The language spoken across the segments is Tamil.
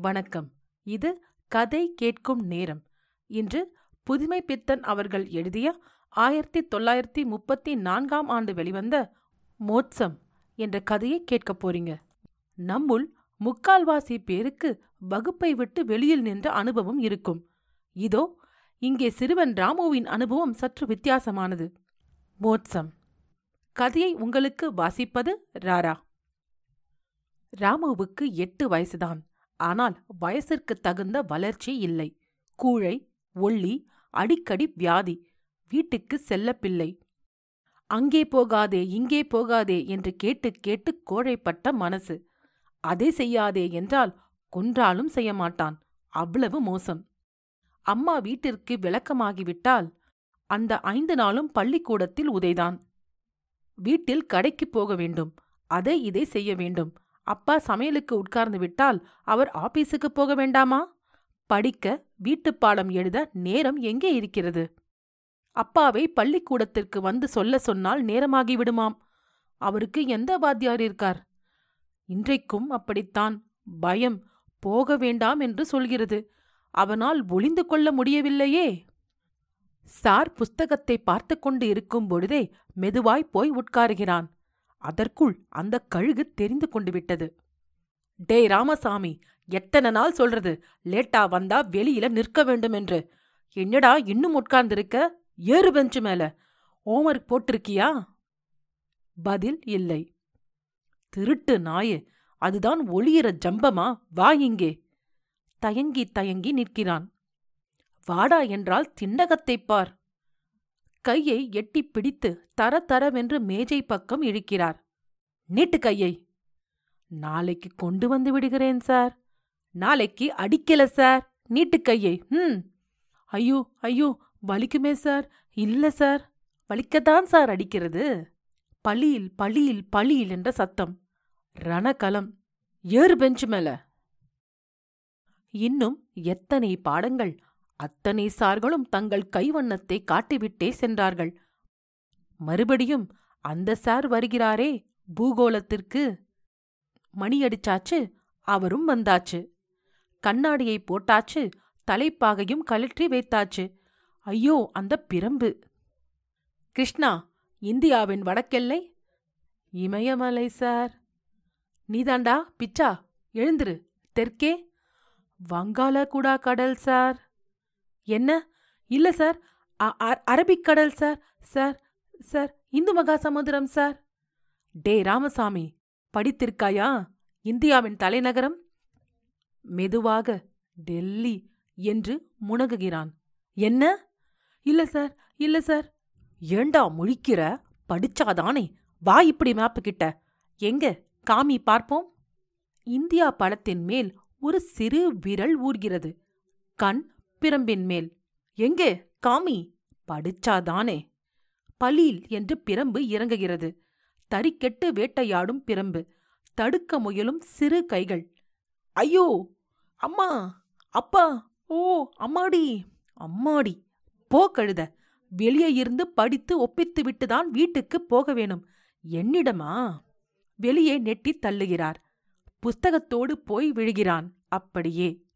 வணக்கம். இது கதை கேட்கும் நேரம். இன்று புதுமை பித்தன் அவர்கள் எழுதிய ஆயிரத்தி தொள்ளாயிரத்தி முப்பத்தி நான்காம் ஆண்டு வெளிவந்த மோட்சம் என்ற கதையை கேட்கப் போறீங்க. நம்முள் முக்கால்வாசி பேருக்கு வகுப்பை விட்டு வெளியில் நின்ற அனுபவம் இருக்கும். இதோ இங்கே சிறுவன் ராமுவின் அனுபவம் சற்று வித்தியாசமானது. மோட்சம். கதையை உங்களுக்கு வாசிப்பது ராரா. ராமுவுக்கு எட்டு வயசுதான். ஆனால் வயசிற்கு தகுந்த வளர்ச்சி இல்லை. கூழை ஒள்ளி அடிக்கடி வியாதி. வீட்டுக்கு செல்லப்பிள்ளை. அங்கே போகாதே இங்கே போகாதே என்று கேட்டு கேட்டு கோழைப்பட்ட மனசு. அதை செய்யாதே என்றால் கொன்றாலும் செய்ய மாட்டான் அவ்வளவு மோசம். அம்மா வீட்டிற்கு விளக்கமாகிவிட்டால் அந்த ஐந்து நாளும் பள்ளிக்கூடத்தில் உதைதான். வீட்டில் கடைக்குப் போக வேண்டும். அதை இதை செய்ய வேண்டும். அப்பா சமையலுக்கு உட்கார்ந்து விட்டால் அவர் ஆபீஸுக்கு போக வேண்டாமா? படிக்க வீட்டுப் பாடம் எழுத நேரம் எங்கே இருக்கிறது? அப்பாவை பள்ளிக்கூடத்திற்கு வந்து சொல்ல சொன்னால் நேரமாகி விடுமாம். அவருக்கு எந்த வாத்தியார் இருக்கார்? இன்றைக்கும் அப்படித்தான். பயம் போக வேண்டாம் என்று சொல்கிறது. அவனால் ஒளிந்து கொள்ள முடியவில்லையே. சார் புஸ்தகத்தை பார்த்து கொண்டு இருக்கும் பொழுதே மெதுவாய் போய் உட்காருகிறான். அதற்குள் அந்த கழுகு தெரிந்து கொண்டு விட்டது. டே ராமசாமி எத்தனை நாள் சொல்றது? லேட்டா வந்தா வெளியில நிற்க வேண்டும் என்று. என்னடா இன்னும் உட்கார்ந்திருக்க? ஏறு பெஞ்சு மேல. ஹோம்ஒர்க் போட்டிருக்கியா? பதில் இல்லை. திருட்டு நாயே அதுதான் ஒளியிற ஜம்பமா? வா இங்கே. தயங்கி தயங்கி நிற்கிறான். வாடா என்றால் திண்டகத்தைப் பார். கையை எட்டிப் பிடித்து தர தரவென்று மேஜை பக்கம் இழுக்கிறார். நீட்டு கையை. நாளைக்கு கொண்டு வந்து விடுகிறேன் சார். நாளைக்கு அடிக்கல சார். நீட்டு கையை. ம் ஐயோ ஐயோ வலிக்குமே சார். இல்ல சார். வலிக்கத்தான் சார் அடிக்கிறது. பளியில் பளியில் பளியில் என்ற சத்தம். ரணகலம். ஏறு பெஞ்சு மேல. இன்னும் எத்தனை பாடங்கள் அத்தனை சார்களும் தங்கள் கைவண்ணத்தை காட்டிவிட்டே சென்றார்கள். மறுபடியும் அந்த சார் வருகிறாரே பூகோளத்திற்கு. மணியடிச்சாச்சு அவரும் வந்தாச்சு. கண்ணாடியை போட்டாச்சு தலைப்பாகையும் கழற்றி வைத்தாச்சு. ஐயோ அந்த பிரம்பு. கிருஷ்ணா இந்தியாவின் வடக்கெல்லை? இமயமலை சார். நீதாண்டா பிச்சா எழுந்துரு தெற்கே? வங்காளகுடா கடல் சார். என்ன? இல்ல சார். அரபிக்கடல் சார். Sir sir. இந்து மகா சமுதிரம் சார். டே ராமசாமி படித்திருக்காயா? இந்தியாவின் தலைநகரம்? மெதுவாக டெல்லி என்று முணகுகிறான் என்ன? இல்ல சார். இல்ல சார். ஏண்டா முழிக்கிற? படிச்சாதானே. வா இப்படி மேப்பு கிட்ட. எங்க? காமி பார்ப்போம். இந்தியா படத்தின் மேல் ஒரு சிறு விரல் ஊர்கிறது. கண் பிரம்பின் மேல். எங்கே? காமி! படிச்சாதானே! பலீல் என்று பிரம்பு இறங்குகிறது. தறிக்கெட்டு வேட்டையாடும் பிரம்பு. தடுக்க முயலும் சிறு கைகள். ஐயோ! அம்மா! அப்பா! ஓ! அம்மாடி! அம்மாடி! போ கழுத! வெளியே இருந்து படித்து ஒப்பித்து விட்டுதான் வீட்டுக்கு போக வேணும். என்னிடமா? வெளியே நெட்டி தள்ளுகிறார். புஸ்தகத்தோடு போய் விழுகிறான். அப்படியே!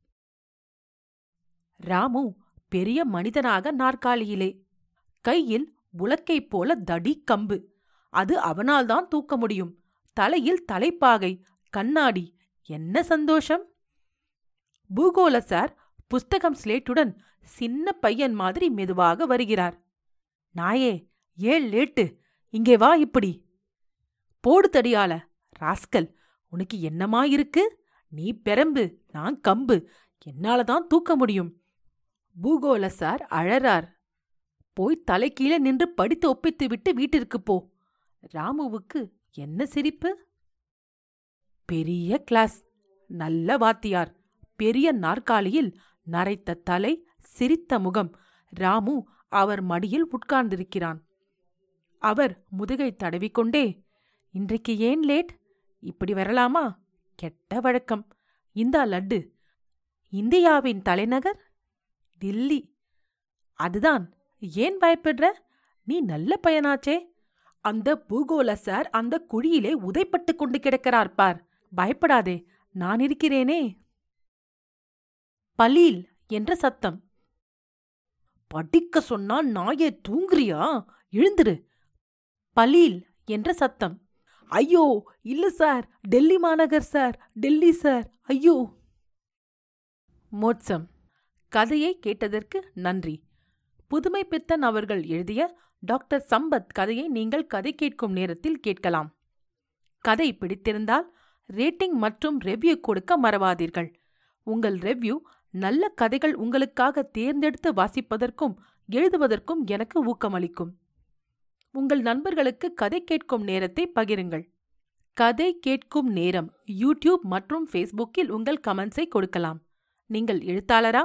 ராமு பெரிய மனிதனாக நாற்காலியிலே. கையில் உலக்கைப் போல தடி கம்பு. அது அவனால்தான் தூக்க முடியும். தலையில் தலைப்பாகை. கண்ணாடி. என்ன சந்தோஷம்! பூகோள சார் புஸ்தகம் ஸ்லேட்டுடன் சின்ன பையன் மாதிரி மெதுவாக வருகிறார். நாயே ஏன் லேட்டு. இங்கே வா இப்படி. போடு தடியால. ராஸ்கல் உனக்கு என்னமா இருக்கு? நீ பெரம்பு நான் கம்பு. என்னால தான் தூக்க முடியும். பூகோள சார் அழறார். போய் தலைக்கீழே நின்று படித்து ஒப்பித்து விட்டு வீட்டிற்கு போ. ராமுவுக்கு என்ன சிரிப்பு? பெரிய கிளாஸ். நல்ல வாத்தியார். பெரிய நாற்காலியில் நரைத்த தலை சிரித்த முகம். ராமு அவர் மடியில் உட்கார்ந்திருக்கிறான். அவர் முதுகை தடவிக்கொண்டே இன்றைக்கு ஏன் லேட்? இப்படி வரலாமா? கெட்ட வழக்கம். இந்தா லட்டு. இந்தியாவின் தலைநகர் தில்லி அதுதான். ஏன் பயப்படுற? நீ நல்ல பையனாச்சே. அந்த பூகோள சார் அந்த குழியிலே உதைப்பட்டு கொண்டு கிடக்கிறார் பார். பயப்படாதே. நான் இருக்கிறேனே. பலீல் என்ற சத்தம். படிக்க சொன்னா நாயே தூங்குறியா? எழுந்துரு. பலீல் என்ற சத்தம். ஐயோ இல்ல சார். டெல்லி மாநகர் சார். டெல்லி சார். ஐயோ. மோட்சம். கதையை கேட்டதற்கு நன்றி. புதுமை பித்தன் அவர்கள் எழுதிய டாக்டர் சம்பத் கதையை நீங்கள் கதை கேட்கும் நேரத்தில் கேட்கலாம். கதை பிடித்திருந்தால் ரேட்டிங் மற்றும் ரெவ்யூ கொடுக்க மறவாதீர்கள். உங்கள் ரெவ்யூ நல்ல கதைகள் உங்களுக்காக தேர்ந்தெடுத்து வாசிப்பதற்கும் எழுதுவதற்கும் எனக்கு ஊக்கமளிக்கும். உங்கள் நண்பர்களுக்கு கதை கேட்கும் நேரத்தை பகிருங்கள். கதை கேட்கும் நேரம் யூடியூப் மற்றும் ஃபேஸ்புக்கில் உங்கள் கமெண்ட்ஸை கொடுக்கலாம். நீங்கள் எழுத்தாளரா?